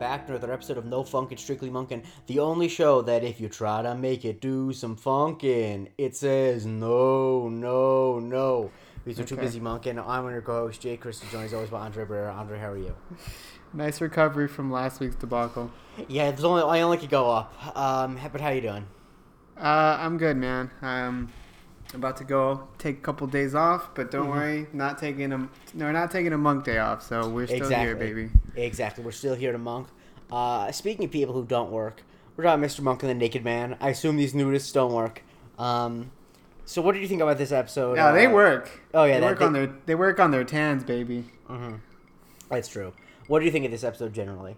back to another episode of No Funkin' Strictly Monkin', the only show that if you try to make it do some funkin', it says no, no, no. Because we're too Okay. busy monkin'. I'm your co-host, Jake Christie, joined as always by Andre Barrera. Andre, how are you? Nice recovery from last week's debacle. Yeah, there's only I only could go up. Um, but how you doing? Uh, I'm good, man. I'm about to go take a couple days off, but don't Mhm. worry, not taking a no, we're not taking a monk day off, so we're still here, baby. Exactly. We're still here to monk. Uh, speaking of people who don't work, we're talking Mr. Monk and the Naked Man. I assume these nudists don't work. Um, so what did you think about this episode? No, they Uh, work. Oh yeah, they that- work they- on their they work on their tans, baby. Mm-hmm. That's true. What do you think of this episode generally?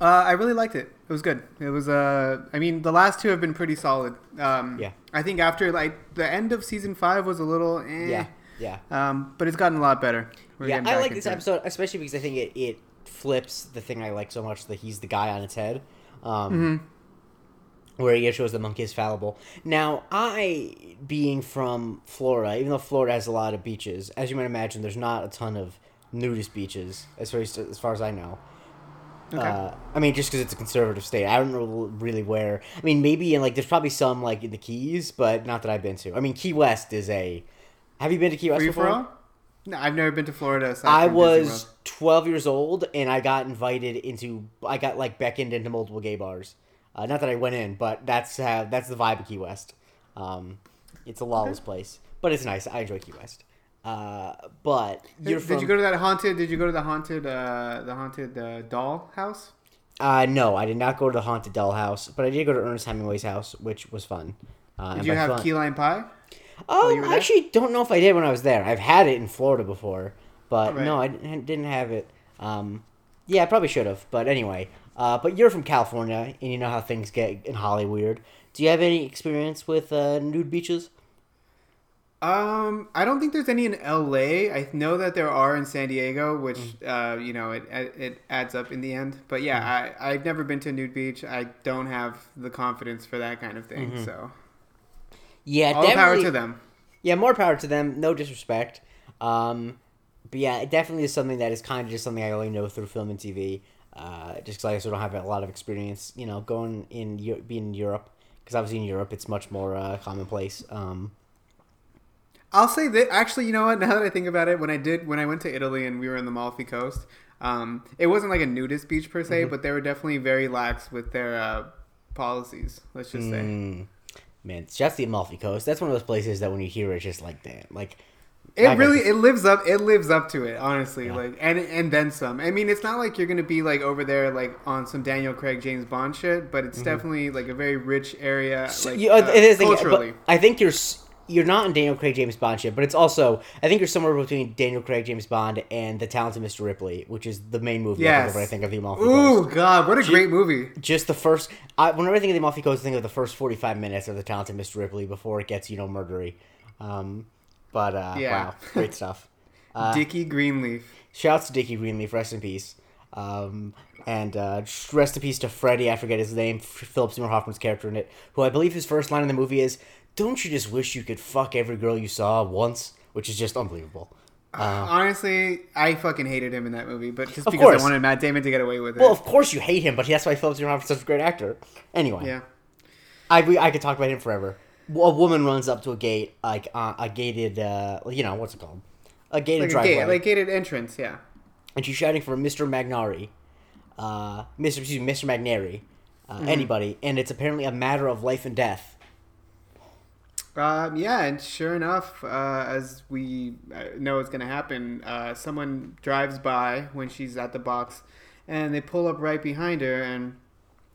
Uh, I really liked it. It was good. It was uh, I mean, the last two have been pretty solid. Um, Yeah. I think after like the end of season five was a little, eh, Yeah, yeah, Um, but it's gotten a lot better. We're yeah. I like this into it. episode, especially because I think it, it flips the thing I like so much that he's the guy on its head. Um, Mhm. where it shows the monkey is fallible. Now, I, being from Florida, even though Florida has a lot of beaches, as you might imagine, there's not a ton of nudist beaches, as far as, as, far as I know. Okay. Uh, I mean, just because it's a conservative state, I don't know really where. I mean, maybe in like there's probably some like in the Keys, but not that I've been to. I mean, Key West is a. Have you been to Key West Free before? for all? No, I've never been to Florida. aside I was 12 years old and I got invited into I got like beckoned into multiple gay bars. Uh, not that I went in, but that's how that's the vibe of Key West. Um, it's a lawless place, but it's nice. I enjoy Key West. Uh, but you're did from you go to that haunted? Did you go to the haunted? Uh, the haunted uh, doll house? uh, no, I did not go to the haunted doll house, but I did go to Ernest Hemingway's house, which was fun. Uh, Did you have fun- key lime pie? Oh, you I actually don't know if I did when I was there. I've had it in Florida before, but Right. no, I didn't didn't have it. Um, yeah, I probably should have. But anyway, uh, but you're from California, and you know how things get in Hollywood. Do you have any experience with uh, nude beaches? Um, I don't think there's any in L.A. I know that there are in San Diego, which Mm. uh, you know, it it adds up in the end. But yeah, Mm-hmm. I I've never been to nude beach. I don't have the confidence for that kind of thing. Mhm. So Yeah, all power to them. Yeah, more power to them. No disrespect. Um, but yeah, it definitely is something that is kind of just something I only know through film and TV. Uh, just because I also don't have a lot of experience, you know, going in being in Europe. Because obviously in Europe it's much more uh, commonplace. Um, I'll say that actually, you know what? Now that I think about it, when I did when I went to Italy and we were in the Amalfi Coast, um, it wasn't like a nudist beach per Mm-hmm. se, but they were definitely very lax with their uh, policies. Let's just say. Mm, man, it's just the Amalfi Coast. That's one of those places that when you hear it, it's just like that. Like It really it lives up it lives up to it honestly Yeah. like and and then some. I mean it's not like you're gonna be like over there like on some Daniel Craig James Bond shit, but it's definitely like a very rich area So, like you- uh, uh, it is thing, culturally. I think you're you're not in Daniel Craig James Bond shit, but it's also I think you're somewhere between Daniel Craig James Bond and The Talented Mr. Ripley, which is the main movie Yes. of I think of the Amalfi Ooh Coast. God, what a great movie! Just the first, I, whenever I think of the Amalfi Coast, I think of the first forty five minutes of The Talented Mr. Ripley before it gets you know murdery. Um, but uh, Yeah. wow, great stuff. Uh, Dickie Greenleaf. Shouts to Dickie Greenleaf, rest in peace. Um, and uh, rest in peace to Freddy, I forget his name, Philip Seymour Hoffman's character in it, who I believe his first line in the movie is, Don't you just wish you could fuck every girl you saw once? Which is just unbelievable. Uh, Honestly, I fucking hated him in that movie, but just because course. I wanted Matt Damon to get away with it. well, of course you hate him, but that's why Philip Seymour Hoffman's such a great actor. Anyway, yeah. I, we, I could talk about him forever. A woman runs up to a gate, like uh, a gated, uh, you know, what's it called? A gated Like a driveway. gate, like gated entrance, yeah. and she's shouting for Mr. Magnari, uh, Mr. Excuse me, Mr. Magnari, uh, anybody, and it's apparently a matter of life and death. Um, yeah, and sure enough, uh, as we uh, know it's going to happen, uh, someone drives by when she's at the box, and they pull up right behind her, and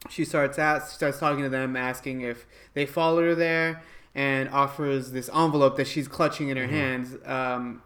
she starts ask, starts talking to them, asking if they followed her there, and offers this envelope that she's clutching in her hands. Um,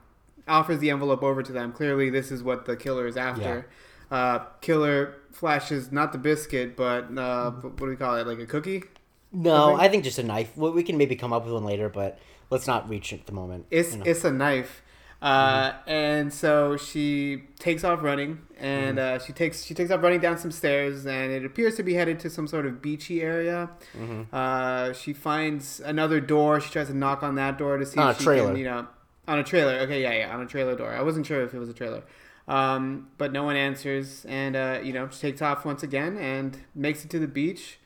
offers the envelope over to them. Clearly, this is what the killer is after. Uh, killer flashes not the biscuit, but uh, what do we call it? Like a cookie. No. I think just a knife. Well, we can maybe come up with one later, but let's not reach at the moment. It's you know. it's a knife, uh, and so she takes off running, and uh, she takes she takes off running down some stairs, and it appears to be headed to some sort of beachy area. Mhm. Uh, she finds another door. She tries to knock on that door to see On if a she trailer. can, you know, on a trailer. Okay, yeah, yeah, on a trailer door. I wasn't sure if it was a trailer. Um, but no one answers, and uh, you know she takes off once again and makes it to the beach.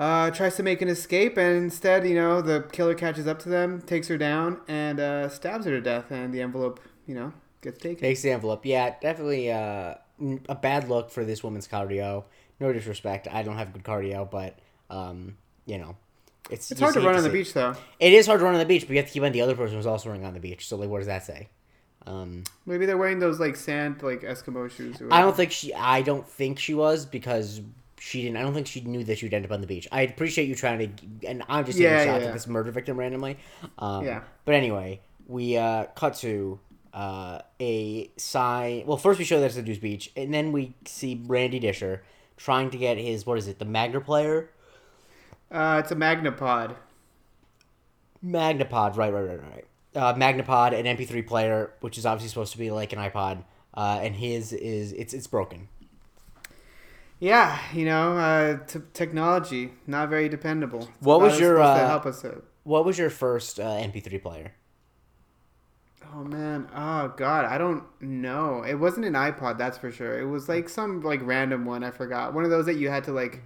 Uh, tries to make an escape, and instead, you know, the killer catches up to them, takes her down, and uh, stabs her to death. And the envelope, you know, gets taken. Takes the envelope. Yeah, definitely uh, a bad look for this woman's cardio. No disrespect. I don't have good cardio, but um, you know, it's It's hard to run on the beach, though. It is hard to run on the beach, but you have to keep in mind the other person was also running on the beach. So like, what does that say? Um, Maybe they're wearing those like sand, like Eskimo shoes. Or I don't think she. I don't think she was because she didn't. I don't think she knew that she would end up on the beach. I appreciate you trying to, and I'm just taking Yeah, shots yeah. at this murder victim randomly. Um, Yeah. But anyway, we uh, cut to uh, a sign. Well, first we show that it's the Deuce Beach, and then we see Randy Disher trying to get his what is it, the Magna player, Uh, it's a Magnapod. Magnapod. Right, right, right, right. Uh, Magnapod, an MP3 player, which is obviously supposed to be like an iPod, uh, and his is it's it's broken. Yeah, you know, uh, t- technology not very dependable. What was your, uh, help us out? What was your first uh, MP3 player? Oh man, oh god, I don't know. It wasn't an iPod, that's for sure. It was like some like random one. I forgot. One of those that you had to like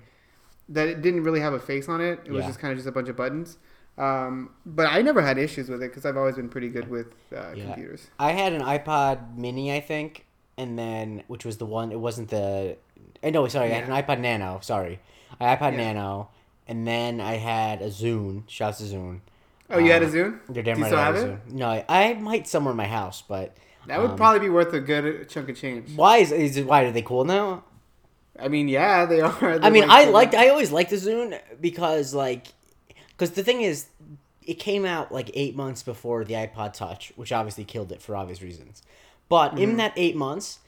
that it didn't really have a face on it. It was Yeah. just kind of just a bunch of buttons. Um, but I never had issues with it because I've always been pretty good with uh, Yeah. computers. I had an iPod Mini, I think, and then which was the one. It wasn't the. Eh, No, sorry, I had an iPod Nano. Sorry, I an iPod. Nano, and then I had a Zune. Shouts to Zune. Oh, you had a Uh, Zune? You're damn Do you right. still I have it? Zune. No, I, I might somewhere in my house, but That would um, probably be worth a good chunk of change. why is is it, why are they cool now? I mean, yeah, they are. I They're, mean, like, I liked. I always liked the Zune because, like, because the thing is, it came out like eight months before the iPod Touch, which obviously killed it for obvious reasons. But Mm-hmm. in that eight months,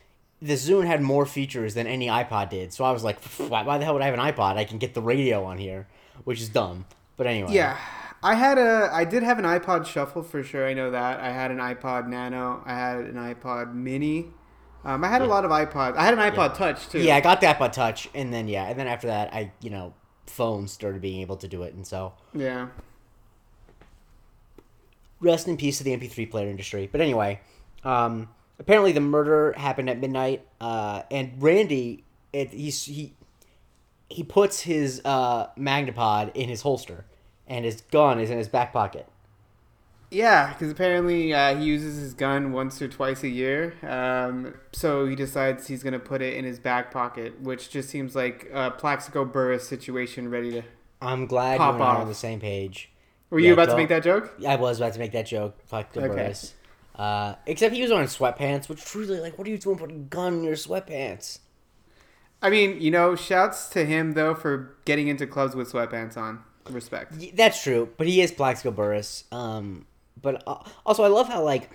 the Zune had more features than any iPod did. So I was like, why, why the hell would I have an iPod? I can get the radio on here, which is dumb. But anyway, Yeah, I had a. I did have an iPod Shuffle for sure. I know that. I had an iPod Nano. I had an iPod Mini. Um, I had a lot of iPods. I had an iPod Touch too. yeah, I got the iPod Touch, and then yeah, and then after that, I you know, phones started being able to do it, and so Yeah. rest in peace to the MP3 player industry. But anyway, um, apparently the murder happened at midnight, uh, and Randy, it, he he puts his uh, Magnapod in his holster, and his gun is in his back pocket. Yeah, because apparently uh, he uses his gun once or twice a year. Um, so he decides he's gonna put it in his back pocket, which just seems like a Plaxico Burress situation ready to. I'm glad Pop you and I are on the same page. Were Yeah, you about to make that joke? I was about to make that joke. The Okay. Burress. Uh, except he was wearing sweatpants, which truly, like, what are you doing putting a gun in your sweatpants? I mean, you know, shouts to him though for getting into clubs with sweatpants on. Respect. Y- That's true, but he is Plaxico Burress. Um, but uh, also, I love how like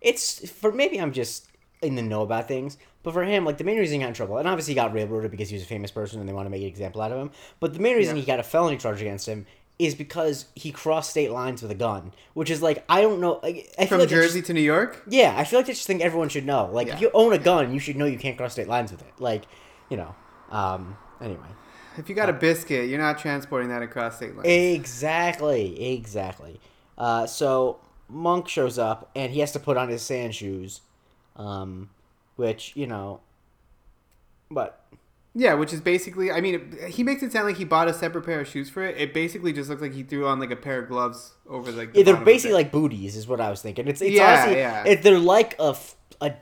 it's for maybe I'm just in the know about things, but for him, like the main reason he got in trouble, and obviously he got railroaded because he was a famous person and they want to make an example out of him. But the main reason Yeah. he got a felony charge against him is because he crossed state lines with a gun, which is like I don't know. Like, I feel From like Jersey to New York. Yeah, I feel like that's just thing everyone should know. Like if you own a gun, you should know you can't cross state lines with it. Like you know. Um. Anyway. If you got a biscuit, you're not transporting that across state lines. Exactly, exactly. Uh, so Monk shows up and he has to put on his sand shoes, um, which you know, but Yeah, which is basically, I mean, it, he makes it sound like he bought a separate pair of shoes for it. It basically just looks like he threw on like a pair of gloves over like. The yeah, they're basically like booties, is what I was thinking. It's it's Yeah, honestly, yeah. It, they're like a, a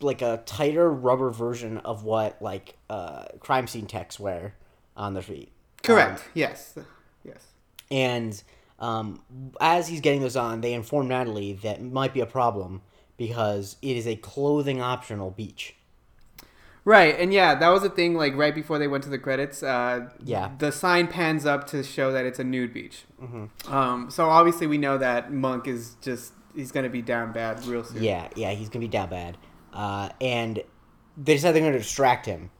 like a tighter rubber version of what like uh, crime scene techs wear on their feet. correct. Um, yes, yes. And um, as he's getting those on, they inform Natalie that might be a problem because it is a clothing optional beach. Right, and yeah, that was the thing. Like right before they went to the credits, uh, Yeah. the sign pans up to show that it's a nude beach. Mm-hmm. Um, so obviously we know that Monk is just he's gonna be down bad real soon. Yeah, yeah, he's gonna be down bad. Uh, and they decide they're gonna distract him,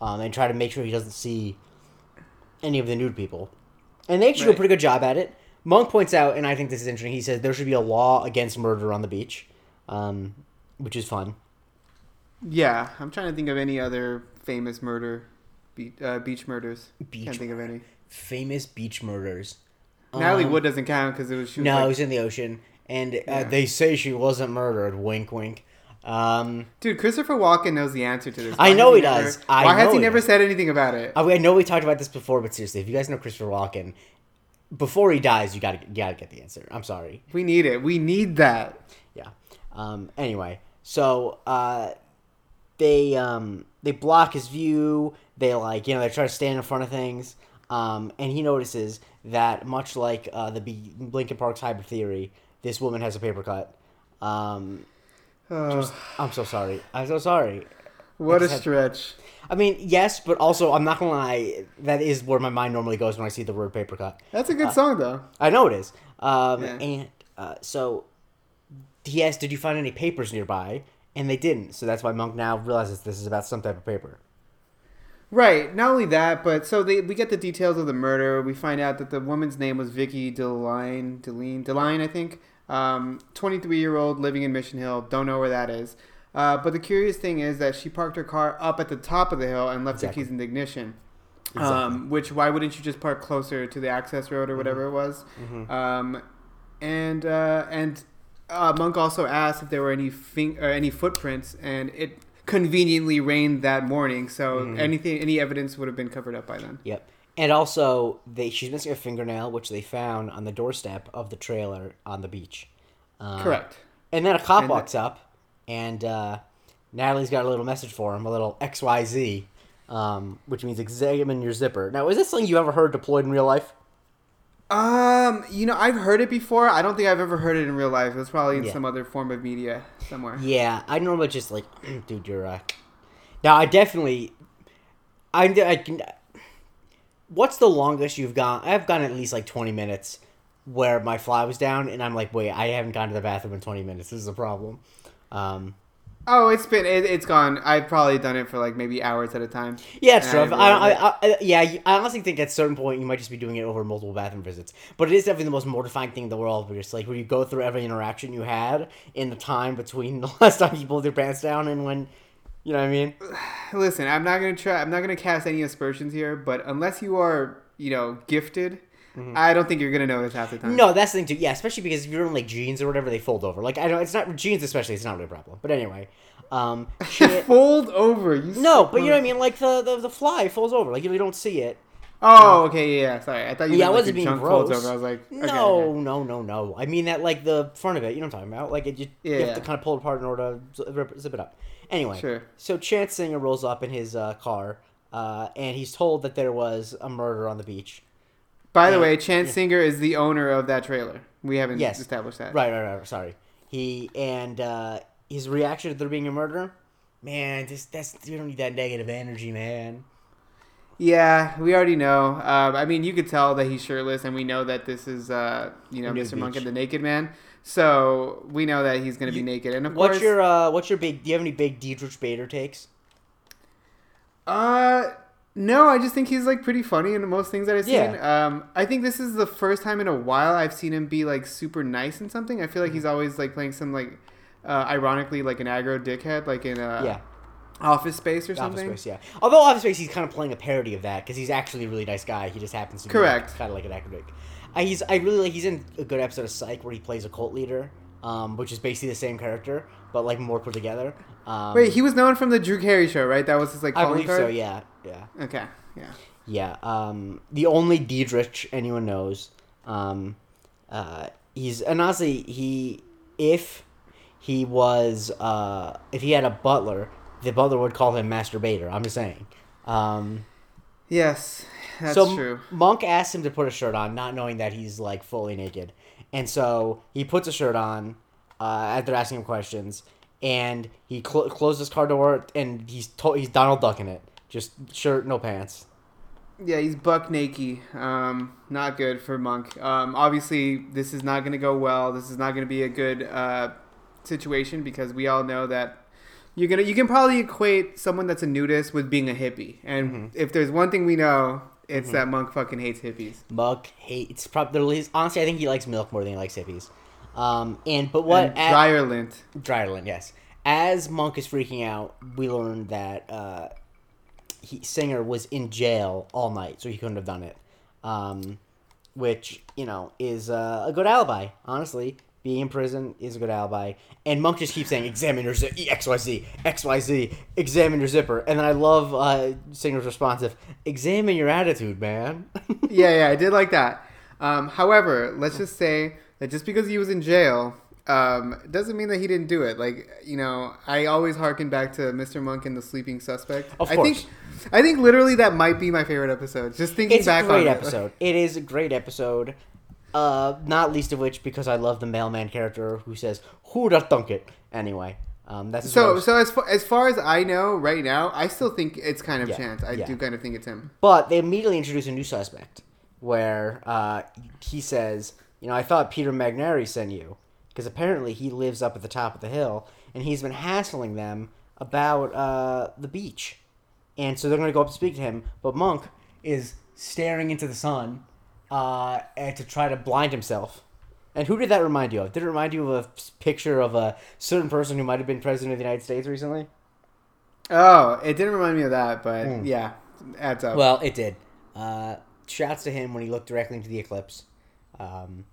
um, and try to make sure he doesn't see any of the nude people. And they actually do a pretty good job at it. Monk points out, and I think this is interesting. He says there should be a law against murder on the beach, um, which is fun. Yeah, I'm trying to think of any other famous murder, be- uh, beach murders. Beach Can't think of any. famous beach murders. Natalie Um, Wood doesn't count because it was she was No, like- it was in the ocean, and uh, Yeah. they say she wasn't murdered. Wink, wink. Um, Dude, Christopher Walken knows the answer to this. I know has he never- does. I why has he he never does. said anything about it? I, I know we talked about this before, but seriously, if you guys know Christopher Walken, before he dies, you gotta you gotta get the answer. I'm sorry. We need it. We need that. Yeah. Um, anyway, so uh, they um, they block his view. They like you know they try to stand in front of things. Um, and he notices that much like uh, the B- Linkin Park's hybrid theory, this woman has a paper cut. Um, Oh, I'm so sorry. I'm so sorry. what a stretch. I mean, yes, but also I'm not gonna lie. That is where my mind normally goes when I see the word paper cut. That's a good song, though. I know it is. Um, Yeah. And uh, so he asked, "Did you find any papers nearby?" And they didn't. So that's why Monk now realizes this is about some type of paper. Right. Not only that, but so they, we get the details of the murder. We find out that the woman's name was Vicky Deline, Deline, Deline, I think. Um, 23 year old living in Mission Hill. Don't know where that is. Uh, but the curious thing is that she parked her car up at the top of the hill and left Exactly. the keys in the ignition. Exactly. Um, which why wouldn't you just park closer to the access road or whatever it was? Mhm. Um, and uh, and uh, Monk also asked if there were any fin- or any footprints, and it conveniently rained that morning, so Mhm. anything any evidence would have been covered up by then. Yep. And also, they she's missing a fingernail, which they found on the doorstep of the trailer on the beach. Uh, Correct. And then a cop And walks up, and uh, Natalie's got a little message for him, a little XYZ, um, which means examine your zipper. Now, is this something you ever heard deployed in real life? Um, you know, I've heard it before. I don't think I've ever heard it in real life. It was probably in Yeah. some other form of media somewhere. Yeah, I normally just like, dude, you're. Now, I definitely, I, I can. What's the longest you've gone? I've gone at least like twenty minutes, where my fly was down, and I'm like, wait, I haven't gone to the bathroom in twenty minutes. This is a problem. Um, Oh, it's been it, it's gone. I've probably done it for like maybe hours at a time. yeah, it's true. I I, I, yeah, I honestly think at a certain point you might just be doing it over multiple bathroom visits. But it is definitely the most mortifying thing in the world. Where it's like when you go through every interaction you had in the time between the last time you pulled your pants down and when, you know what I mean? Listen, I'm not gonna try. I'm not gonna cast any aspersions here, but unless you are, you know, gifted, I don't think you're gonna notice half the time. Mm-hmm. No, that's the thing too. Yeah, especially because if you're in like jeans or whatever, they fold over. Like I know it's not jeans, especially. It's not really a problem. But anyway, um, shit- fold over. You no, but you know what I mean. Like the, the the fly folds over. Like you, know, you don't see it. Oh, okay, yeah, yeah. Sorry, I thought you. Yeah, I meant, like, wasn't the being junk folds gross. over. I was like, okay, no, okay. no, no, no. I mean that like the front of it. You know what I'm talking about? Like it, you, you Yeah, have to kind of pull it apart in order to zip- rip- zip it up. Anyway, Sure. so Chance Singer rolls up in his uh, car, uh, and he's told that there was a murder on the beach. By the Yeah, way, Chance yeah. Singer is the owner of that trailer. We haven't Yes. established that. Right, right, right. Sorry. He and uh, his reaction to there being a murderer. Man, just that's you don't need that negative energy, man. Yeah, we already know. Um, I mean, you could tell that he's shirtless, and we know that this is, uh, you know, Mr. Monk and the Naked Man. So we know that he's going to be naked, and of What's course, your uh, what's your big? Do you have any big Diedrich Bader takes? Uh, no, I just think he's like pretty funny in most things that I've seen. Yeah. Um, I think this is the first time in a while I've seen him be like super nice in something. I feel like he's always like playing some like, uh, ironically like an aggro dickhead, like in uh, yeah, Office Space or something. Office. Space. Yeah. Although Office Space, he's kind of playing a parody of that because he's actually a really nice guy. He just happens to be Correct. kind of like an academic. Uh, he's I really like. He's in a good episode of Psych where he plays a cult leader, um, which is basically the same character but like more put together. Um, Wait, he was known from the Drew Carey show, right? That was his like I believe card. so. Yeah, yeah. Okay, yeah. Yeah, um, the only Diedrich anyone knows. Um, uh, he's and honestly, he if he was uh, if he had a butler, the butler would call him masturbator. I'm just saying. Um, Yes, that's so true. Monk asked him to put a shirt on, not knowing that he's like fully naked, and so he puts a shirt on uh, after asking him questions, and he cl- closes his car door, and he's to- he's Donald Ducking it, just shirt, no pants. Yeah, he's buck naked. Um, not good for Monk. Um, obviously, this is not going to go well. This is not going to be a good uh, situation because we all know that you're gonna. You can probably equate someone that's a nudist with being a hippie. And Mm-hmm. if there's one thing we know, it's that Monk fucking hates hippies. Monk hates probably honestly. I think he likes milk more than he likes hippies. Um, and but what And dryer lint. Yes. As Monk is freaking out, we learn that uh, he, Singer was in jail all night, so he couldn't have done it. Um, which you know is uh, a good alibi, honestly. being in prison is a good alibi. And Monk just keeps saying, "Examine your zip, X Y Z, X Y Z, examine your zipper." And then I love uh, Singer's response of, "Examine your attitude, man." yeah, yeah, I did like that. Um, however, let's just say that just because he was in jail um, doesn't mean that he didn't do it. Like you know, I always harken back to Mr. Monk and the sleeping suspect. Of course, I think, I think literally that might be my favorite episode. Just thinking back, it's a great on episode. It is a great episode. Uh, not least of which because I love the mailman character who says, "Who da thunk it?" Anyway, um, that's it. So, so as far, as far as I know right now, I still think it's kind of Yeah, chance. I yeah. do kind of think it's him. But they immediately introduce a new suspect, where uh, he says, "You know, I thought Peter Magnari sent you, because apparently he lives up at the top of the hill, and he's been hassling them about uh, the beach, and so they're going to go up to speak to him. But Monk is staring into the sun, uh, and to try to blind himself." And who did that remind you of? Did it remind you of a picture of a certain person who might have been president of the United States recently? Oh, it didn't remind me of that, but Hmm. yeah, adds up. Well, it did. Uh, shouts to him when he looked directly into the eclipse. Um,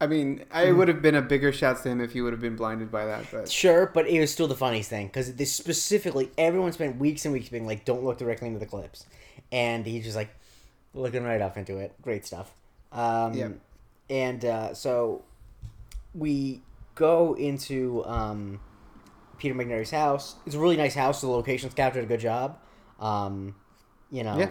I mean, I would have been a bigger shout to him if he would have been blinded by that. But sure, but it was still the funniest thing because this specifically, everyone spent weeks and weeks being like, "Don't look directly into the clips," and he's just like looking right up into it. Great stuff. Um, Yep. And uh, so we go into um, Peter McNary's house. It's a really nice house. The location's captured a good job. Um, you know. Yeah.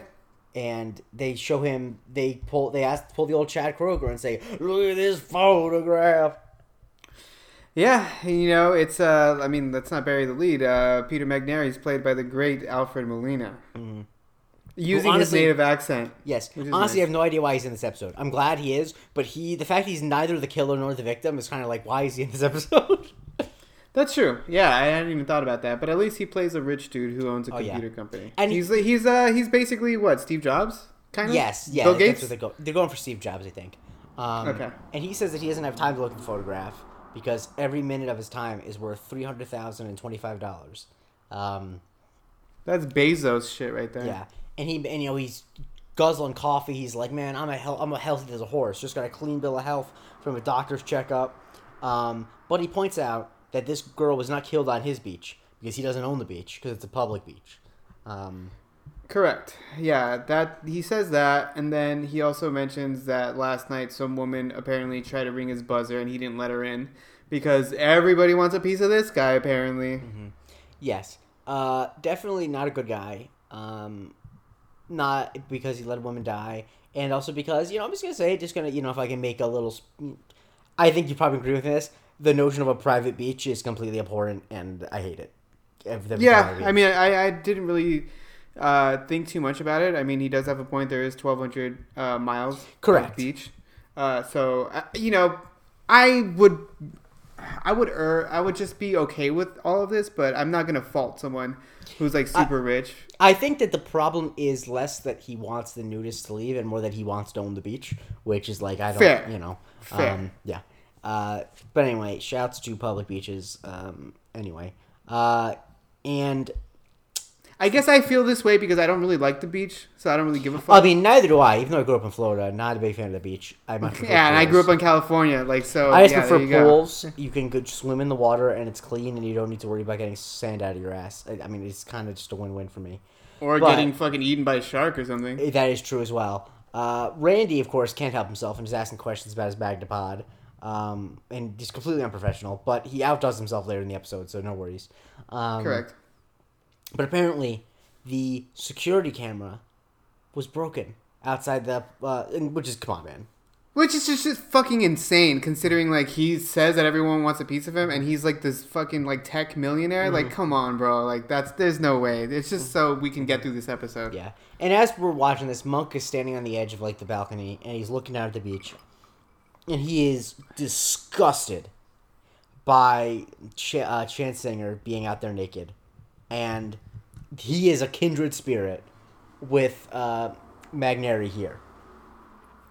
And they show him. They pull. They ask pull the old Chad Kroeger and say, "Look at this photograph." yeah, you know, it's. uh I mean, let's not bury the lead. Uh Peter McNary is played by the great Alfred Molina, Mhm. using honestly- his native accent. Yes. Honestly, I have no idea why he's in this episode. I'm glad he is, but he the fact he's neither the killer nor the victim is kind of like why is he in this episode? That's true. Yeah, I hadn't even thought about that. But at least he plays a rich dude who owns a Oh, yeah. computer company. And he's he's uh he's basically what Steve Jobs kind of. yes. Yeah. Bill that's Gates. what they go. They're going for Steve Jobs, I think. Um, Okay. And he says that he doesn't have time to look at the photograph because every minute of his time is worth three hundred thousand and twenty five dollars. Um, That's Bezos shit right there. Yeah, and he and you know he's guzzling coffee. He's like, man, I'm a hel- I'm a healthy as a horse. Just got a clean bill of health from a doctor's checkup. Um, but he points out that this girl was not killed on his beach because he doesn't own the beach because it's a public beach. Um, Correct. Yeah, that he says that, and then he also mentions that last night some woman apparently tried to ring his buzzer and he didn't let her in because everybody wants a piece of this guy apparently. yes, uh, definitely not a good guy. Um, not because he let a woman die, and also because you know I'm just gonna say, just gonna you know if I can make a little. sp- I think you probably agree with this. The notion of a private beach is completely abhorrent, and I hate it. Yeah, I mean, I, I didn't really uh, think too much about it. I mean, he does have a point. There is 1,200 uh, miles Correct. beach. Uh, so, uh, you know, I would. I would err, I would just be okay with all of this, but I'm not gonna fault someone who's like super rich. I think that the problem is less that he wants the nudists to leave and more that he wants to own the beach, which is like I don't, Fair. you know, Fair. Um, yeah. Uh, but anyway, shouts to public beaches. Um, anyway, uh, and I guess I feel this way because I don't really like the beach, so I don't really give a fuck. I mean, neither do I. Even though I grew up in Florida, not a big fan of the beach. I much prefer yeah, and I grew up in California, like so. I just yeah, prefer you go. pools. You can go swim in the water and it's clean, and you don't need to worry about getting sand out of your ass. I, I mean, it's kind of just a win-win for me. or But- getting fucking eaten by a shark or something. That is true as well. Uh, Randy, of course, can't help himself and is asking questions about his Magnapod. Um, and he's completely unprofessional, but he outdoes himself later in the episode, so no worries. Um, Correct. But apparently, the security camera was broken outside the, uh, which is come on, man. Which is just, just fucking insane, considering like he says that everyone wants a piece of him, and he's like this fucking like tech millionaire. Mm-hmm. Like, come on, bro. Like that's there's no way. It's just so we can get through this episode. Yeah. And as we're watching this, Monk is standing on the edge of like the balcony and he's looking out at the beach. And he is disgusted by Ch- uh, Chance Singer being out there naked. And he is a kindred spirit with uh, Magnary here.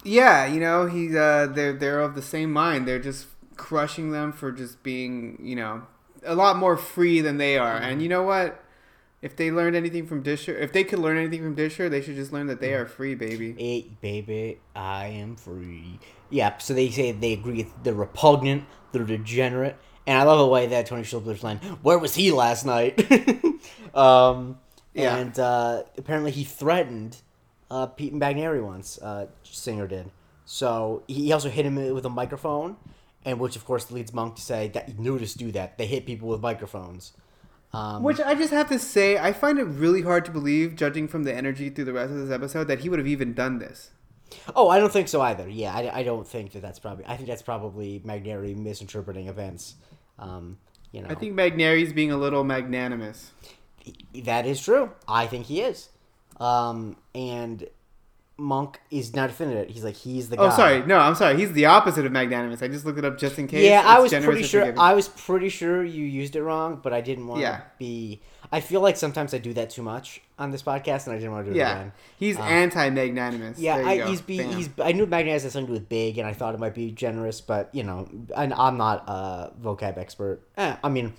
Yeah, you know, he's uh, they're they're of the same mind. They're just crushing them for just being, you know, a lot more free than they are. And you know what? If they learned anything from Disher, if they could learn anything from Disher, they should just learn that they are free, baby. Hey, baby, I am free. Yep. So they say they agree they're repugnant, they're degenerate, and I love the way that Tony Shalhoub's line, "Where was he last night?" um, Yeah. And uh, apparently he threatened uh, Pete and Bagneri once. Uh, Singer did. So he also hit him with a microphone, and which of course leads Monk to say that nudists do that. They hit people with microphones. Um, Which I just have to say, I find it really hard to believe, judging from the energy through the rest of this episode, that he would have even done this. Oh, I don't think so either. Yeah, I, I don't think that that's probably. I think that's probably Magneri misinterpreting events. Um, you know, I think Magneri's being a little magnanimous. that is true. I think he is. Um, and Monk is not it. He's like he's the guy. Oh, sorry. No, I'm sorry. He's the opposite of magnanimous. I just looked it up just in case. Yeah, I was pretty sure. forgiving. I was pretty sure you used it wrong, but I didn't want to be. I feel like sometimes I do that too much on this podcast, and I didn't want to do it yeah, again. he's Um, anti-magnanimous. Yeah, I, he's be, he's. I knew magnanimous had something to do with big, and I thought it might be generous, but you know, and I'm not a vocab expert. Eh, I mean,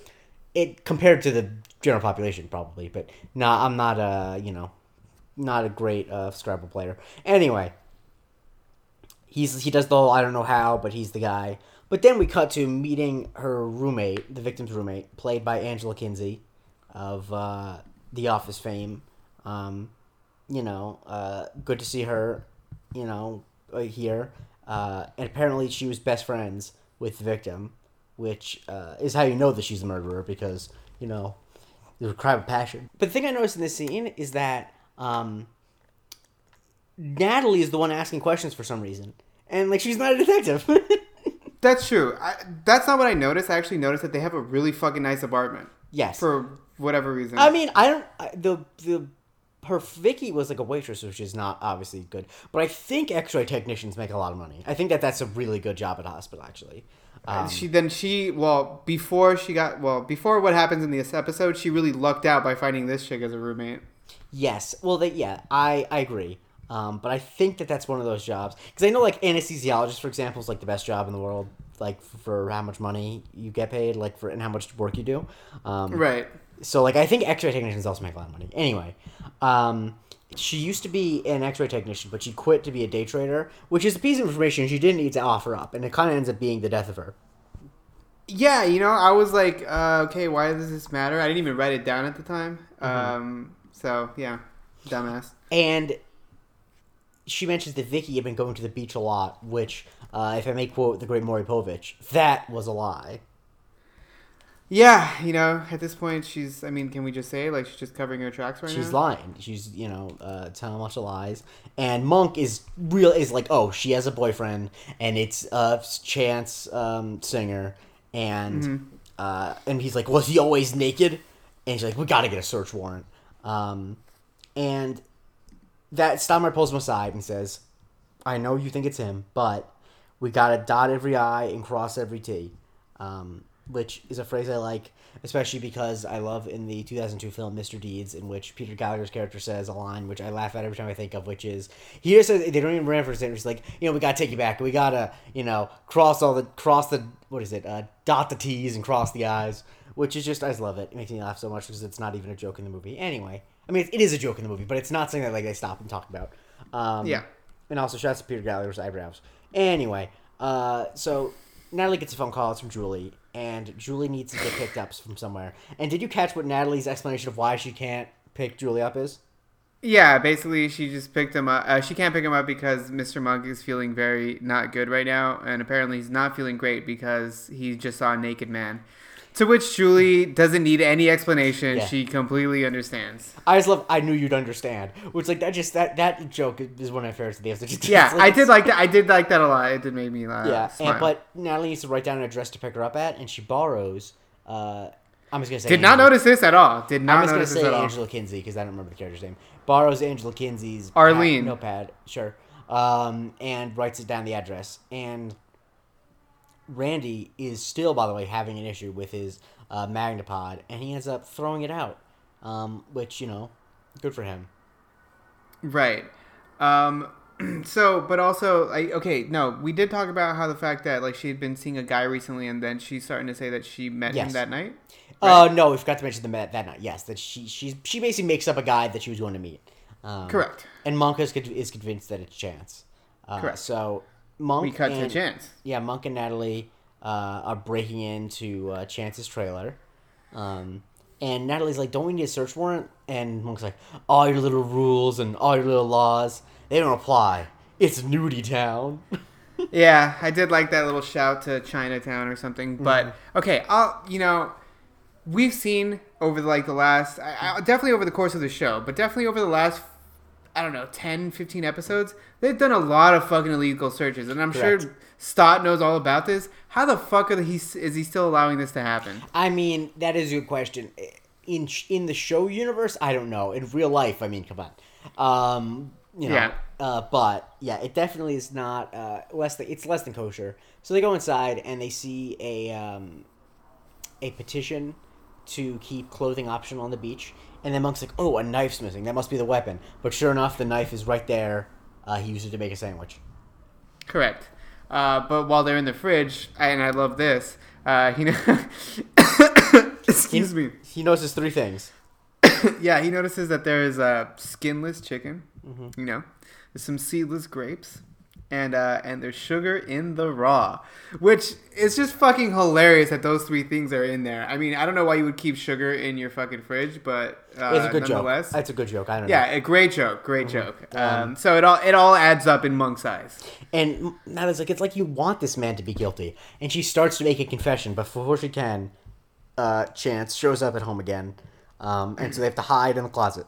it compared to the general population, probably, but no, I'm not a you know, not a great uh, Scrabble player. Anyway, he's he does the whole I don't know how, but he's the guy. But then we cut to meeting her roommate, the victim's roommate, played by Angela Kinsey, of uh, The Office fame. Um, you know, uh, good to see her, you know, uh, here. Uh, and apparently she was best friends with the victim, which uh, is how you know that she's the murderer because, you know, there's a crime of passion. But the thing I noticed in this scene is that um, Natalie is the one asking questions for some reason. And, like, she's not a detective. That's true. I, that's not what I noticed. I actually noticed that they have a really fucking nice apartment yes. for whatever reason. I mean, I don't. I, the the her Vicky was like a waitress, which is not obviously good. But I think X-ray technicians make a lot of money. I think that that's a really good job at a hospital, actually. Um, she then she well before she got well before what happens in this episode she really lucked out by finding this chick as a roommate. Yes. Well, they, yeah, I I agree. Um, but I think that that's one of those jobs because I know like anesthesiologist, for example, is like the best job in the world. Like for how much money you get paid, like for and how much work you do. Um, Right. So like I think X-ray technicians also make a lot of money. Anyway, um, she used to be an X-ray technician, but she quit to be a day trader, which is a piece of information she didn't need to offer up, and it kind of ends up being the death of her. Yeah, you know, I was like, uh, okay, why does this matter? I didn't even write it down at the time. Mm-hmm. Um, so yeah, dumbass. And she mentions that Vicky had been going to the beach a lot, which, uh, if I may quote the great Maury Povich, that was a lie. Yeah, you know, at this point, she's. I mean, can we just say like she's just covering her tracks right She's now? She's lying. She's you know uh, telling a bunch of lies. And Monk is real is like, oh, she has a boyfriend, and it's a Chance um, Singer, and Mm-hmm. uh, and he's like, was he always naked? And she's like, we got to get a search warrant. Um, and that Stottlemeyer pulls him aside and says, I know you think it's him, but we got to dot every I and cross every T. Um, which is a phrase I like, especially because I love in the 2002 film Mr. Deeds, in which Peter Gallagher's character says a line which I laugh at every time I think of, which is he just says they don't even reference it. It's like you know we gotta take you back. We gotta you know cross all the cross the what is it? Uh, dot the T's and cross the I's, which is just I just love it. It makes me laugh so much because it's not even a joke in the movie. Anyway, I mean it, is a joke in the movie, but it's not something that like they stop and talk about. Um, Yeah. and also shouts to Peter Gallagher's eyebrows. Anyway, uh, so Natalie gets a phone call. It's from Julie, and Julie needs to get picked up from somewhere. And did you catch what Natalie's explanation of why she can't pick Julie up is? Yeah, basically, she just picked him up. Uh, she can't pick him up because Mr. Monk is feeling very not good right now, and apparently he's not feeling great because he just saw a naked man. To which Julie doesn't need any explanation. Yeah. She completely understands. I just love. I knew you'd understand. Which like that just that that joke is one of my favorites of the episode. Just- Yeah, like- I did like that. I did like that a lot. It did make me laugh. Yeah, and, but Natalie needs to write down an address to pick her up at, and she borrows. Uh, I'm just gonna say. did not notice this at all. Did I'm not just gonna notice say at all. Angela Kinsey because I don't remember the character's name. Borrows Angela Kinsey's Arlene. notepad, sure, um, and writes it down the address. And Randy is still, by the way, having an issue with his uh, Magnapod, and he ends up throwing it out, um, which you know, good for him. Right. Um, so, but also, like, okay, no, we did talk about how the fact that like she had been seeing a guy recently, and then she's starting to say that she met him that night. Uh, no, we forgot to mention the met that night. Yes, that she she she basically makes up a guy that she was going to meet. Um, Correct. And Monk is, is convinced that it's Chance. Uh, Correct. So Monk We cut and, to Chance. Yeah, Monk and Natalie uh, are breaking into uh, Chance's trailer. Um, and Natalie's like, "Don't we need a search warrant?" And Monk's like, "All your little rules and all your little laws, they don't apply. It's nudie town." Yeah, I did like that little shout to Chinatown or something. But okay, I'll you know, we've seen over the, like the last, I, I, definitely over the course of the show, but definitely over the last, I don't know, 10, 15 episodes, they've done a lot of fucking illegal searches, and I'm Correct. sure Stott knows all about this. How the fuck are he is he still allowing this to happen? I mean, that is a good question. In in the show universe, I don't know. In real life, I mean, come on. Um, you know, Yeah. Uh, but yeah, it definitely is not uh, less than it's less than kosher. So they go inside and they see a um, a petition to keep clothing optional on the beach, and then Monk's like, "Oh, a knife's missing. That must be the weapon." But sure enough, the knife is right there. Uh, he used it to make a sandwich. Correct. Uh, but while they're in the fridge, and I love this, uh, he excuse me. He notices three things. yeah, he notices that there is a skinless chicken. Mm-hmm. You know, there's some seedless grapes, and uh, and there's sugar in the raw, which is just fucking hilarious that those three things are in there. I mean, I don't know why you would keep sugar in your fucking fridge, but uh, It's a good joke. That's a good joke. I don't yeah, know. a great joke, great joke. Um, Um, so it all it all adds up in Monk's eyes. And Natalie's like, it's like you want this man to be guilty. And she starts to make a confession, but before she can, uh, Chance shows up at home again. Um, and so they have to hide in the closet.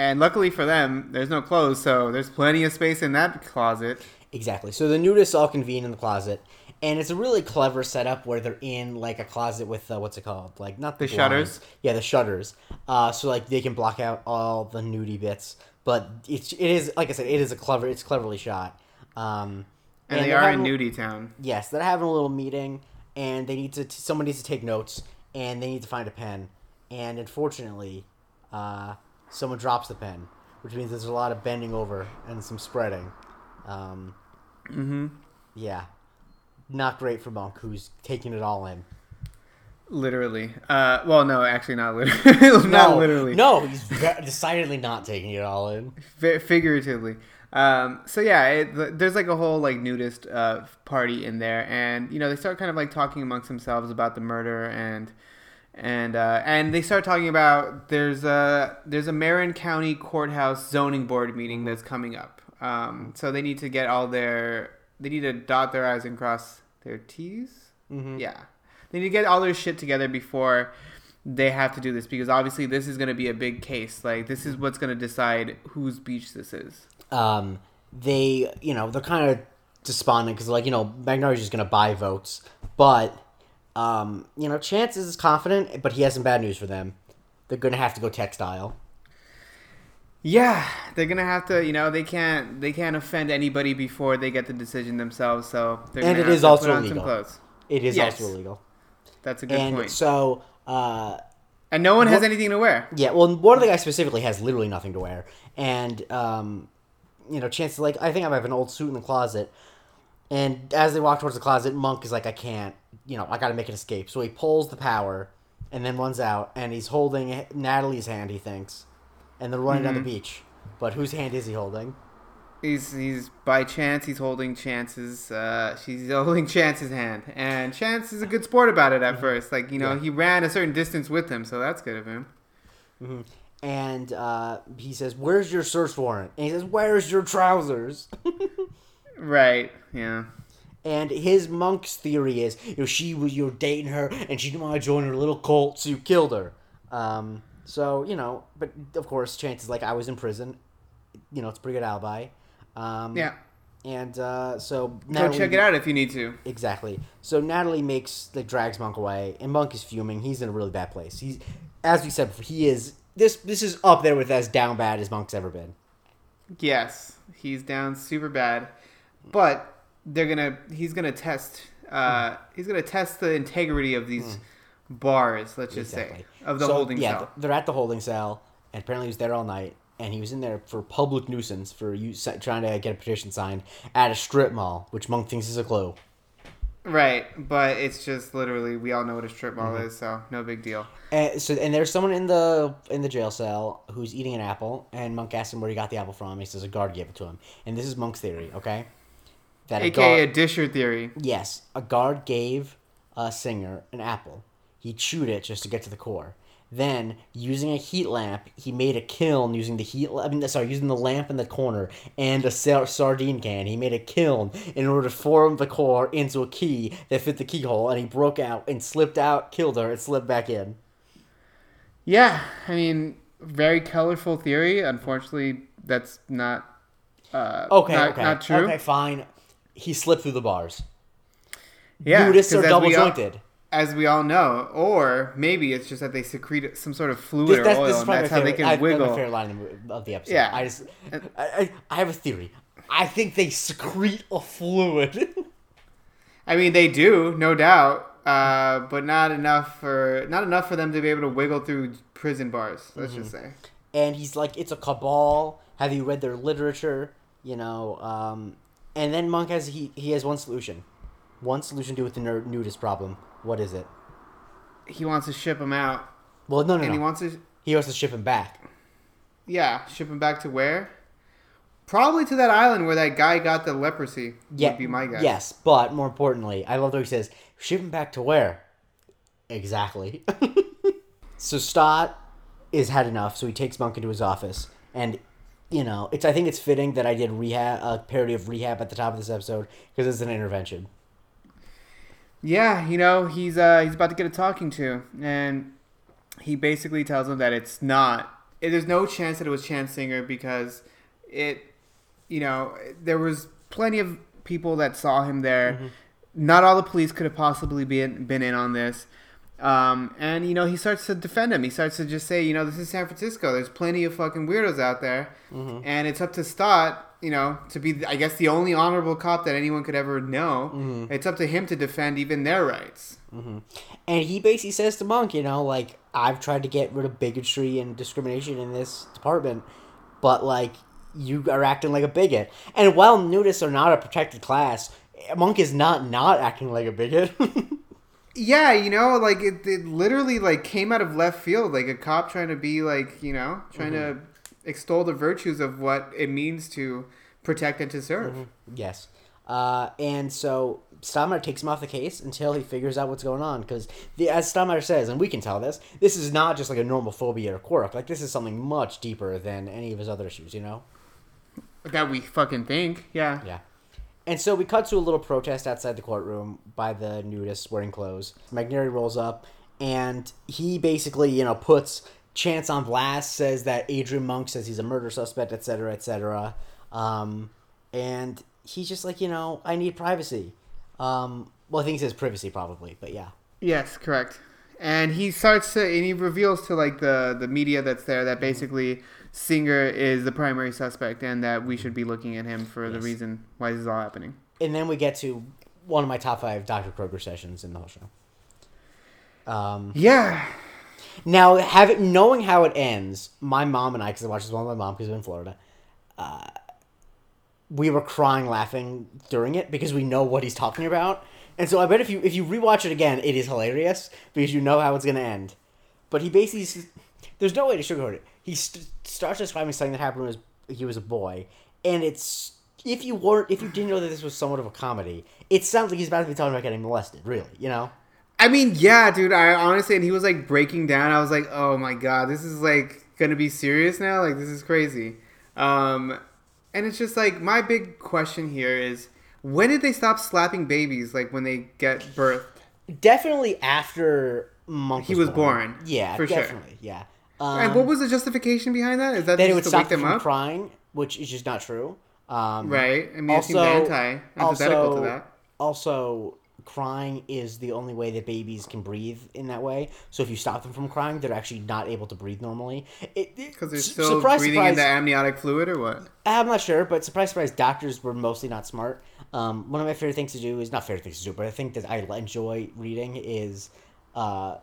And luckily for them, there's no clothes, so there's plenty of space in that closet. Exactly. So the nudists all convene in the closet. And it's a really clever setup where they're in like a closet with uh, what's it called? Like not the, The shutters? Yeah, the shutters. Uh, so like they can block out all the nudie bits. But it's it is like I said, it is a clever. It's cleverly shot. Um, And, they they're are in having- Nudie Town. Yes, they're having a little meeting, and they need to. Someone needs to take notes, and they need to find a pen. And unfortunately, uh, someone drops the pen, which means there's a lot of bending over and some spreading. Um, Mm-hmm. yeah, not great for Monk, who's taking it all in. Literally. Uh, well, no, actually, not literally. not no, literally. No, he's decidedly not taking it all in. Fi- figuratively. Um, so yeah, it, there's like a whole like nudist uh, party in there, and you know they start kind of like talking amongst themselves about the murder, and and uh, and they start talking about there's a there's a Marin County Courthouse zoning board meeting that's coming up. Um, so they need to get all their they need to dot their i's and cross their t's. Mm-hmm. Yeah. They need to get all their shit together before they have to do this because obviously this is going to be a big case. Like this is what's going to decide whose beach this is. um, they, you know, they're kind of despondent because, like, you know, Magnolia's just going to buy votes. But, um, you know, Chance is confident, but he has some bad news for them. They're to have to go textile. Yeah, they're to have to, you know, they can't they can't offend anybody before they get the decision themselves, so they're And gonna it is also illegal. It is Yes. also illegal. That's a good and point. so, uh, And no one has What- anything to wear. yeah, well, one of the guys specifically has literally nothing to wear. And, um, you know, Chance is like, I think I have an old suit in the closet. And as they walk towards the closet, Monk is like, I can't, you know, I got to make an escape. So he pulls the power and then runs out. And he's holding Natalie's hand, he thinks. And they're running down the beach. But whose hand is he holding? He's he's by chance he's holding Chance's uh she's holding Chance's hand. And Chance is a good sport about it at first. Like, you know, Yeah. he ran a certain distance with him, so that's good of him. And uh, he says, Where's your search warrant? And he says, Where's your trousers? Right. Yeah. And his monk's theory is, you know, she was you're dating her, and she didn't want to join her little cult, so you killed her. Um, so you know, but of course, Chance is like, I was in prison. You know, it's a pretty good alibi. Um, Yeah. And uh, so Go check it out if you need to. Exactly. So Natalie makes like drags Monk away, and Monk is fuming. He's in a really bad place. He's, as we said, before, he is this. This is up there with as down bad as Monk's ever been. Yes, he's down super bad, but they're gonna. He's gonna test. Uh, he's gonna test the integrity of these bars. Let's just Exactly. say of the So, holding yeah, cell. they're at the holding cell, and apparently he was there all night. and he was in there for public nuisance for you trying to get a petition signed at a strip mall, which Monk thinks is a clue. Right, but it's just literally we all know what a strip mall Mm-hmm. is, so no big deal. And so, and there's someone in the in the jail cell who's eating an apple, and Monk asks him where he got the apple from. He says a guard gave it to him, and this is Monk's theory, okay? That a AKA guard, a Disher theory. yes, a guard gave a singer an apple. He chewed it just to get to the core. Then, using a heat lamp, he made a kiln using the heat. I mean, sorry, using the lamp in the corner and a sar- sardine can. He made a kiln in order to form the core into a key that fit the keyhole, and he broke out and slipped out, killed her, and slipped back in. Yeah, I mean, very colorful theory. Unfortunately, that's not. Uh, Okay, not, okay, not true. okay, fine. He slipped through the bars. Yeah, Nudists are double all- jointed. as we all know, or maybe it's just that they secrete some sort of fluid This, or that's, oil, and that's how they can I, that's wiggle. my favorite line of the, episode. Yeah. I just, I, I, have a theory. I think they secrete a fluid. I mean, they do, no doubt, uh, but not enough for not enough for them to be able to wiggle through prison bars. Let's just Mm-hmm. say. and he's like, it's a cabal. Have you read their literature? You know, um, and then Monk has he he has one solution, one solution to do with the ner- nudist problem. What is it? He wants to ship him out, Well, no, no, and no. he wants to, he wants to ship him back. yeah, ship him back to where? Probably to that island where that guy got the leprosy. Yeah, would be my guess. Yes, but more importantly, I love the way he says, "Ship him back to where?" Exactly. so Stott is had enough, so he takes Monk into his office, and you know, it's. I think it's fitting that I did rehab a parody of rehab at the top of this episode because it's an intervention. Yeah, you know, he's uh he's about to get a talking to, and he basically tells him that it's not. There's no chance that it was Chance Singer because it, you know, there was plenty of people that saw him there. Not all the police could have possibly been been in on this. Um, and you know, he starts to defend him. He starts to just say, you know, this is San Francisco. There's plenty of fucking weirdos out there, mm-hmm. and it's up to Stott, you know, to be, I guess, the only honorable cop that anyone could ever know. Mm-hmm. It's up to him to defend even their rights. Mm-hmm. And he basically says to Monk, you know, like I've tried to get rid of bigotry and discrimination in this department, but like you are acting like a bigot. And while nudists are not a protected class, Monk is not not acting like a bigot. Yeah, you know, like it, it literally like came out of left field, like a cop trying to be like, you know, trying to extol the virtues of what it means to protect and to serve. yes. Uh, and so Stottlemeyer takes him off the case until he figures out what's going on. Because, the as Stottlemeyer says, and we can tell this, this is not just like a normal phobia or quirk. Like, this is something much deeper than any of his other issues, you know? That we fucking think, yeah. Yeah. And so we cut to a little protest outside the courtroom by the nudists wearing clothes. McNary rolls up and he basically, you know, puts Chance on blast, says that Adrian Monk says he's a murder suspect, etc., etc. Um, and he's just like, you know, I need privacy. Um, well, I think he says privacy probably, but yeah. Yes, correct. And he starts to, and he reveals to like the the media that's there that basically Singer is the primary suspect and that we should be looking at him for the reason why this is all happening. And then we get to one of my top five Dr. Kroger sessions in the whole show. Um, Yeah, Now, have it, knowing how it ends, my mom and I, because I watched this one with my mom because we're in Florida, uh, we were crying laughing during it because we know what he's talking about. And so I bet if you if you rewatch it again, it is hilarious because you know how it's gonna end. But he basically, there's no way to sugarcoat it. He st- starts describing something that happened when he was, a boy, and it's if you weren't if you didn't know that this was somewhat of a comedy, it sounds like he's about to be talking about getting molested. Really, you know? I mean, yeah, dude. I honestly, and he was like breaking down. I was like, oh my god, this is like gonna be serious now. Like this is crazy. Um, and it's just like my big question here is, when did they stop slapping babies? Like when they get birthed? Definitely after Monk He was born, Yeah, for sure. Yeah. Um, and what was the justification behind that? Is that that it would to stop wake them from up? crying, which is just not true. Um, Right. I mean, Also- anti antithetical to that. Also, crying is the only way that babies can breathe in that way. So if you stop them from crying, they're actually not able to breathe normally. Because they're still surprise, breathing surprise, in the amniotic fluid, or what? I'm not sure, but surprise, surprise, doctors were mostly not smart. Um, one of my favorite things to do is not favorite things to do, but I think that I enjoy reading is uh,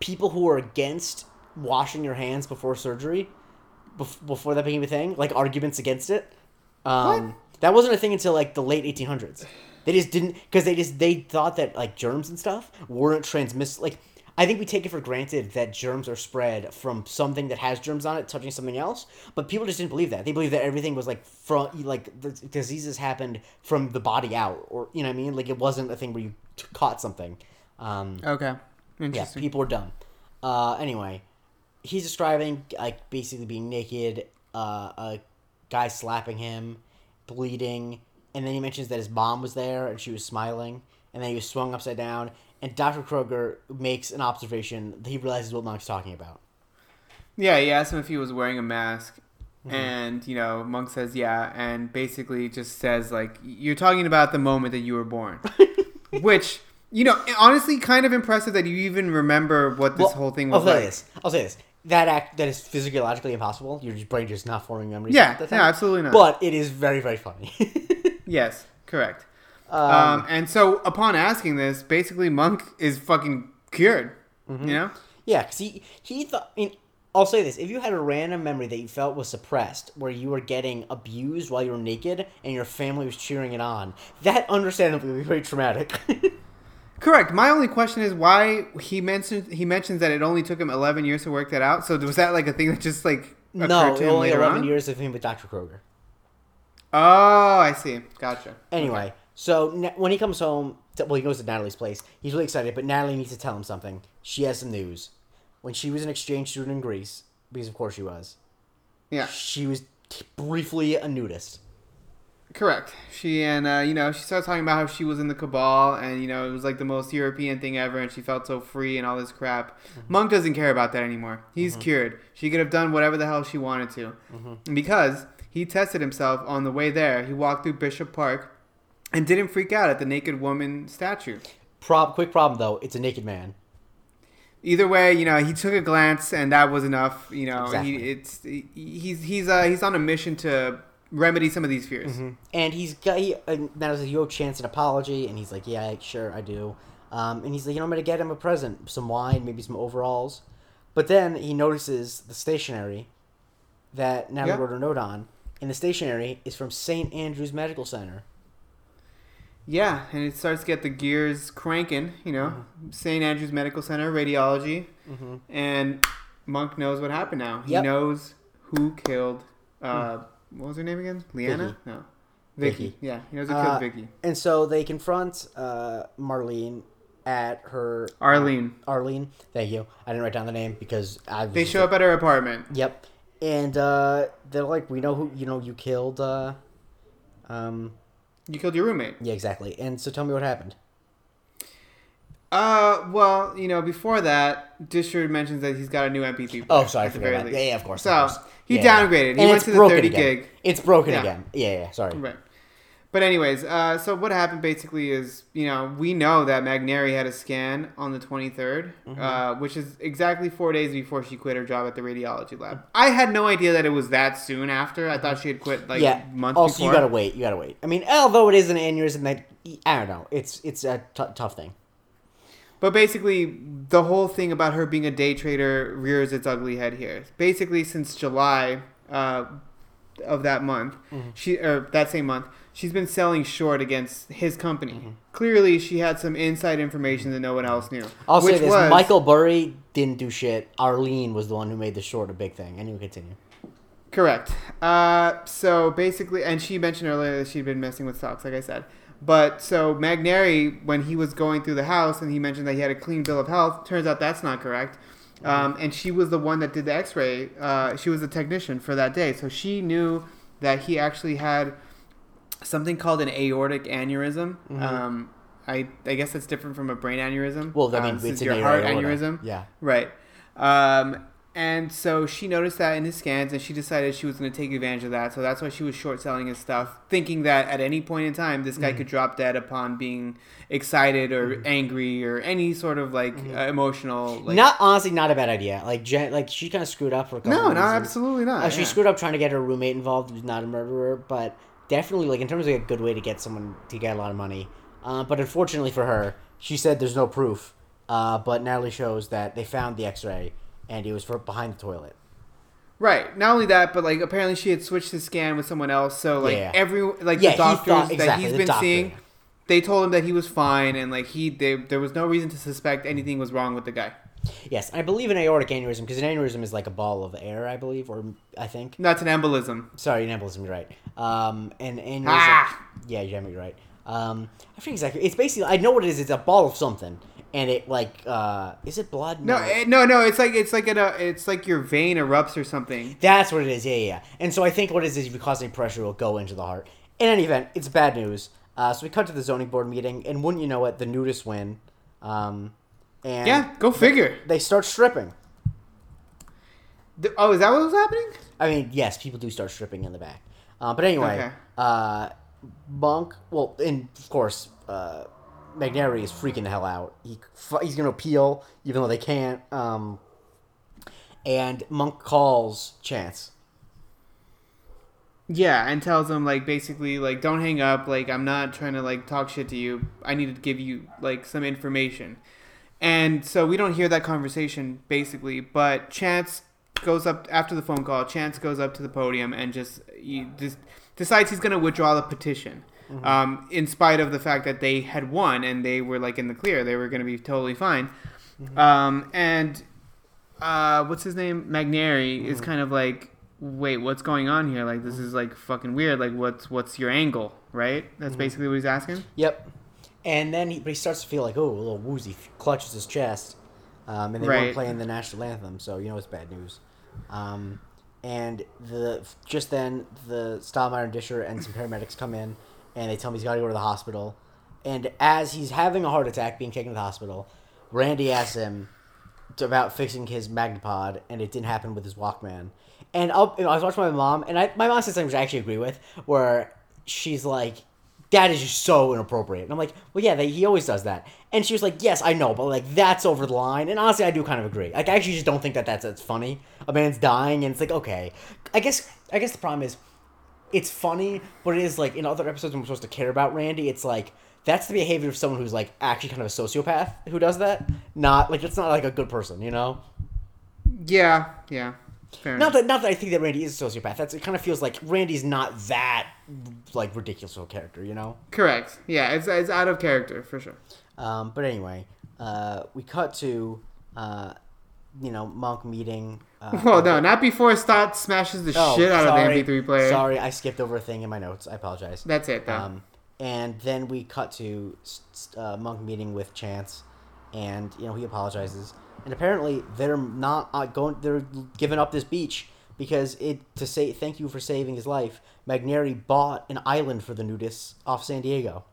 people who are against washing your hands before surgery. bef- before that became a thing, like arguments against it. Um, that wasn't a thing until like the late 1800s. They just didn't because they just they thought that like germs and stuff weren't transmiss like. I think we take it for granted that germs are spread from something that has germs on it touching something else, but people just didn't believe that. They believed that everything was like from like the diseases happened from the body out, or you know what I mean. Like it wasn't a thing where you t- caught something. Um, Okay. yeah, people were dumb. Uh, anyway, he's describing like basically being naked, uh, a guy slapping him, bleeding, and then he mentions that his mom was there and she was smiling, and then he was swung upside down. And Dr. Kroger makes an observation that he realizes what Monk's talking about. Yeah, he asked him if he was wearing a mask. Mm-hmm. And, you know, Monk says yeah, and basically just says, like, you're talking about the moment that you were born. Which, you know, honestly, kind of impressive that you even remember what this Well, whole thing I'll was say like. this. I'll say this. That act that is physiologically impossible. Your brain just not forming memories. Yeah, yeah, absolutely not. But it is very very funny. yes, correct. um, Um, and so upon asking this, basically Monk is fucking cured. Mm-hmm. You know? Yeah, because he he thought. I mean, I'll say this: if you had a random memory that you felt was suppressed, where you were getting abused while you were naked and your family was cheering it on, that understandably would be very traumatic. Correct. My only question is why he mentioned he mentions that it only took him 11 years to work that out. So was that like a thing that just like occurred no, to him only later eleven on? years of him with Doctor Kroger. Oh, I see. Gotcha. Anyway, so Na- when he comes home, to, well, he goes to Natalie's place. He's really excited, but Natalie needs to tell him something. She has some news. When she was an exchange student in Greece, because of course she was, Yeah. she was t- briefly a nudist. Correct. She and uh, you know she starts talking about how she was in the cabal and you know it was like the most European thing ever and she felt so free and all this crap. Monk doesn't care about that anymore. He's cured. She could have done whatever the hell she wanted to, And because he tested himself on the way there. He walked through Bishop Park and didn't freak out at the naked woman statue. Prob- quick problem though, it's a naked man. Either way, you know he took a glance and that was enough. You know Exactly. he it's he- he's he's uh, he's on a mission to remedy some of these fears. And he's got he and that was like, you owe Chance an apology, and he's like, yeah, sure, I do. Um, and he's like, you know, I'm gonna get him a present, some wine, maybe some overalls. But then he notices the stationery that Natalie Yeah. wrote a note on, and the stationery is from St. Andrew's Medical Center. Yeah, and it starts to get the gears cranking, you know. Mm-hmm. St. Andrew's Medical Center, radiology, Mhm. and Monk knows what happened now. He Yep. Knows who killed, uh, what was her name again? Leanna? Vicky. No. Vicky. Vicky. Yeah, he knows who Uh, killed Vicky. And so they confront uh, Marlene at her Arlene. Arlene. Thank you. I didn't write down the name because I. They show up at her apartment. Yep. And uh, they're like, we know who you know. You killed. Uh, um. You killed your roommate. Yeah, exactly. And so tell me what happened. Uh, well, you know, before that, Disher mentions that he's got a new MP3. Oh, sorry, I forgot that. Yeah, yeah, of course. So, of course. he Yeah, yeah. downgraded. He went to the 30 again. gig. It's broken Yeah. again. Yeah, yeah. Sorry. Right. But anyways, uh, so what happened basically is, you know, we know that Magnari had a scan on the 23rd, Mm-hmm. uh, which is exactly four days before she quit her job at the radiology lab. I had no idea that it was that soon after. I thought she had quit like yeah. months Also, before. you gotta wait. You gotta wait. I mean, although it is an aneurysm, that I don't know. It's it's a t- tough thing. But basically, the whole thing about her being a day trader rears its ugly head here. Basically, since July uh, of that month, Mm-hmm. she or that same month, she's been selling short against his company. Mm-hmm. Clearly, she had some inside information that no one else knew. I'll say which this: was- Michael Burry didn't do shit. Arlene was the one who made the short a big thing. And you continue. Correct. Uh, so basically, and she mentioned earlier that she'd been messing with stocks, like I said. But so Magnari, when he was going through the house and he mentioned that he had a clean bill of health, turns out that's not correct. Um, and she was the one that did the X-ray. Uh, she was a technician for that day, so she knew that he actually had something called an aortic aneurysm. Um, I, I guess that's different from a brain aneurysm. Well, I Um, mean, this it's your heart aorta. aneurysm. Yeah. Right. Um, and so she noticed that in his scans, and she decided she was going to take advantage of that. So that's why she was short selling his stuff, thinking that at any point in time, this Mm-hmm. guy could drop dead upon being excited or angry or any sort of like uh, emotional. Like, Mm-hmm. not honestly, not a bad idea. Like Jen, like she kind of screwed up for a couple. no, no, absolutely not. Uh, she screwed up trying to get her roommate involved, who's not a murderer, but definitely, like, in terms of a good way to get someone to get a lot of money. Uh, but unfortunately for her, she said there's no proof. Uh, but Natalie shows that they found the X-ray, and it was for behind the toilet. Right. Not only that, but like apparently she had switched the scan with someone else. So like Yeah. every like Yeah, the he doctors thought- that he's been doctor. seeing, they told him that he was fine and like he they, there was no reason to suspect anything was wrong with the guy. Yes, I believe in aortic aneurysm because an aneurysm is like a ball of air, I believe, or I think. That's an embolism. Sorry, an embolism. You're right. Um, an aneurysm. Ah! Yeah, you're you're right. Um, I forget exactly. It's basically I know what it is. It's a ball of something, and it like uh, is it blood? No, eh, no, no. It's like it's like a it's like your vein erupts or something. That's what it is. Yeah, yeah. yeah. And so I think what it is is if you cause any pressure, it will go into the heart. In any event, it's bad news. Uh, so we cut to the zoning board meeting, and wouldn't you know it, the nudists win. Um, and Yeah, go figure. They start stripping. Th- Oh, is that what was happening? I mean, yes, people do start stripping in the back. Uh, but anyway, Okay. uh, Monk, well, and of course, uh, McNary is freaking the hell out. He he's gonna appeal, even though they can't. Um, and Monk calls Chance. Yeah, and tells him like basically like don't hang up. Like I'm not trying to like talk shit to you. I need to give you like some information. And so we don't hear that conversation basically, but Chance goes up after the phone call. Chance goes up to the podium and just he just decides he's going to withdraw the petition. Um, in spite of the fact that they had won and they were like in the clear, they were going to be totally fine. Um, and uh, what's his name? Magnari is kind of like, wait, what's going on here? Like, this is like fucking weird. Like, what's what's your angle, right? That's basically what he's asking. Yep. And then he, but he starts to feel like, oh, a little woozy. Clutches his chest. Um, and they Right. weren't playing the national anthem, so you know it's bad news. Um, and the just then, the Stottlemeyer and Disher and some paramedics come in, and they tell him he's got to go to the hospital. And as he's having a heart attack, being taken to the hospital, Randy asks him about fixing his Magnapod, and it didn't happen with his Walkman. And I'll, you know, I was watching my mom, and I, my mom said something which I actually agree with, where she's like, "That is just so inappropriate." And I'm like, "Well, yeah, they, he always does that." And she was like, "Yes, I know, but like that's over the line." And honestly, I do kind of agree. Like, I actually just don't think that that's, that's funny. A man's dying, and it's like, okay, I guess I guess the problem is it's funny, but it is like in other episodes when we're supposed to care about Randy, it's like that's the behavior of someone who's like actually kind of a sociopath who does that. Not like it's not like a good person, you know. Yeah, yeah. Fair Not enough. that not that I think that Randy is a sociopath. That's it. Kind of feels like Randy's not that like ridiculous of a character, you know. Correct. Yeah, it's it's out of character for sure. Um, but anyway, uh, we cut to uh, you know Monk meeting. Uh, Well, no, not before Stott smashes the Oh, shit out sorry. of the MP3 player. Sorry, I skipped over a thing in my notes. I apologize. That's it, though. Um, and then we cut to uh, Monk meeting with Chance, and you know he apologizes, and apparently they're not uh, going. They're giving up this beach because it to say thank you for saving his life. Magnari bought an island for the nudists off San Diego.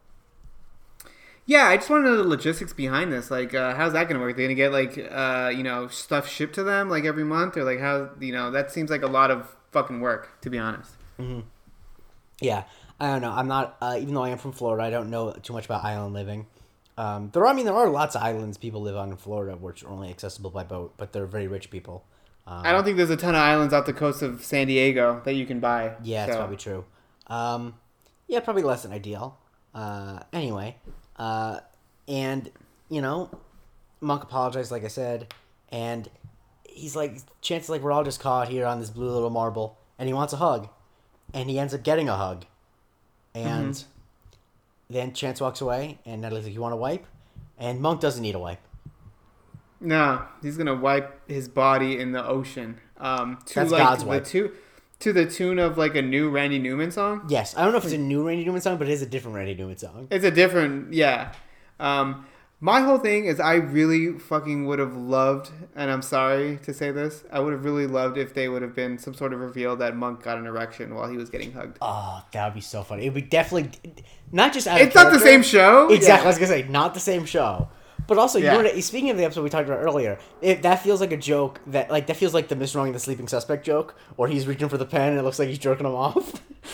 Yeah, I just want to know the logistics behind this. Like, uh, how's that going to work? They're going to get like, uh, you know, stuff shipped to them like every month, or like how, you know, that seems like a lot of fucking work, to be honest. Yeah, I don't know. I'm not. Uh, even though I am from Florida, I don't know too much about island living. Um, there, are, I mean, there are lots of islands people live on in Florida, which are only accessible by boat, but they're very rich people. Um, I don't think there's a ton of islands off the coast of San Diego that you can buy. Yeah, that's probably true. Um, yeah, probably less than ideal. Uh, anyway, uh, and you know, Monk apologized, like I said, and he's like, chances like we're all just caught here on this blue little marble, and he wants a hug, and he ends up getting a hug, and then Chance walks away, and Natalie's like, "You want a wipe?" And Monk doesn't need a wipe. No, he's gonna wipe his body in the ocean. Um, to That's like God's the wipe. To the tune of like a new Randy Newman song. Yes, I don't know if it's a new Randy Newman song, but it is a different Randy Newman song. It's a different, yeah. Um, my whole thing is I really fucking would have loved, and I'm sorry to say this, I would have really loved if they would have been some sort of reveal that Monk got an erection while he was getting hugged. Oh, that would be so funny. It would be definitely not just out of It's not the same show. Exactly. I was gonna say not the same show, but also Yeah. you know, speaking of the episode we talked about earlier, it, that feels like a joke that like that feels like the and the Sleeping Suspect joke, where he's reaching for the pen and it looks like he's jerking him off.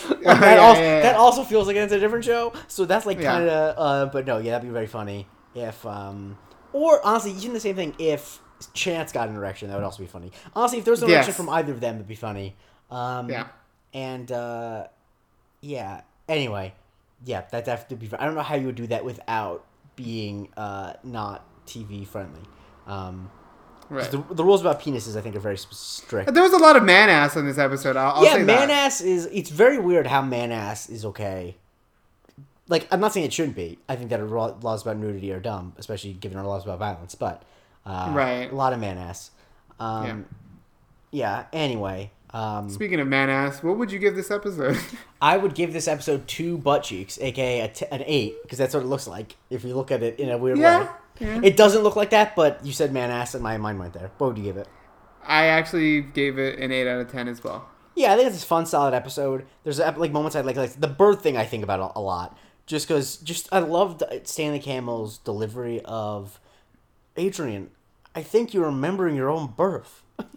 Like, that, Yeah, also, yeah, that also feels like it's a different show. So that's like kind of, uh, but no, yeah, that'd be very funny if, um, or honestly, even the same thing if Chance got an erection, that would also be funny. Honestly, if there was an erection from either of them, it'd be funny. Um, Yeah. and uh, yeah. Anyway, yeah, that have to be. I don't know how you would do that without being uh, not TV friendly. Um, Right. The, the rules about penises, I think, are very strict. There was a lot of man ass on this episode. I'll, I'll yeah, say man that. ass is. It's very weird how man ass is okay. Like, I'm not saying it shouldn't be. I think that laws about nudity are dumb, especially given our laws about violence. But uh, Right. a lot of man ass. Um, yeah. Anyway, um, Speaking of man ass, what would you give this episode? I would give this episode two butt cheeks, aka a t- an eight, because that's what it looks like if you look at it in a weird Yeah, way. yeah. It doesn't look like that, but you said man ass, and my mind went there. What would you give it? I actually gave it an eight out of ten as well. Yeah, I think it's a fun, solid episode. There's like moments I like, like the bird thing. I think about a, a lot, just because, just I loved Stanley Kamel's delivery of Adrian. I think you're remembering your own birth.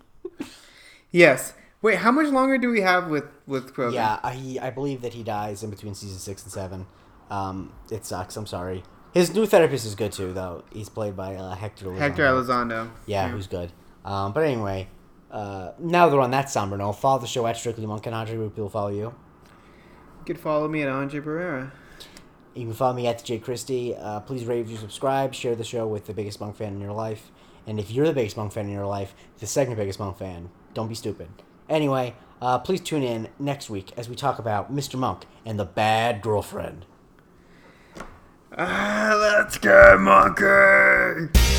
Yes. Wait, how much longer do we have with with Kroger? Yeah, I I believe that he dies in between season six and seven. Um, it sucks. I'm sorry. His new therapist is good too, though. He's played by uh, Hector. Elizondo. Hector Elizondo. Yeah, who's good. Um, but anyway, uh, now that we're on that somber note, follow the show at Strictly Monkin' Andre. People follow you. You could follow me at Andre Barrera. You can follow me at J Christie. Uh, please rate, review, subscribe, share the show with the biggest monk fan in your life. And if you're the biggest monk fan in your life, the second biggest monk fan, don't be stupid. Anyway, uh, please tune in next week as we talk about Mr. Monk and the bad girlfriend. Ah, let's go, monkey!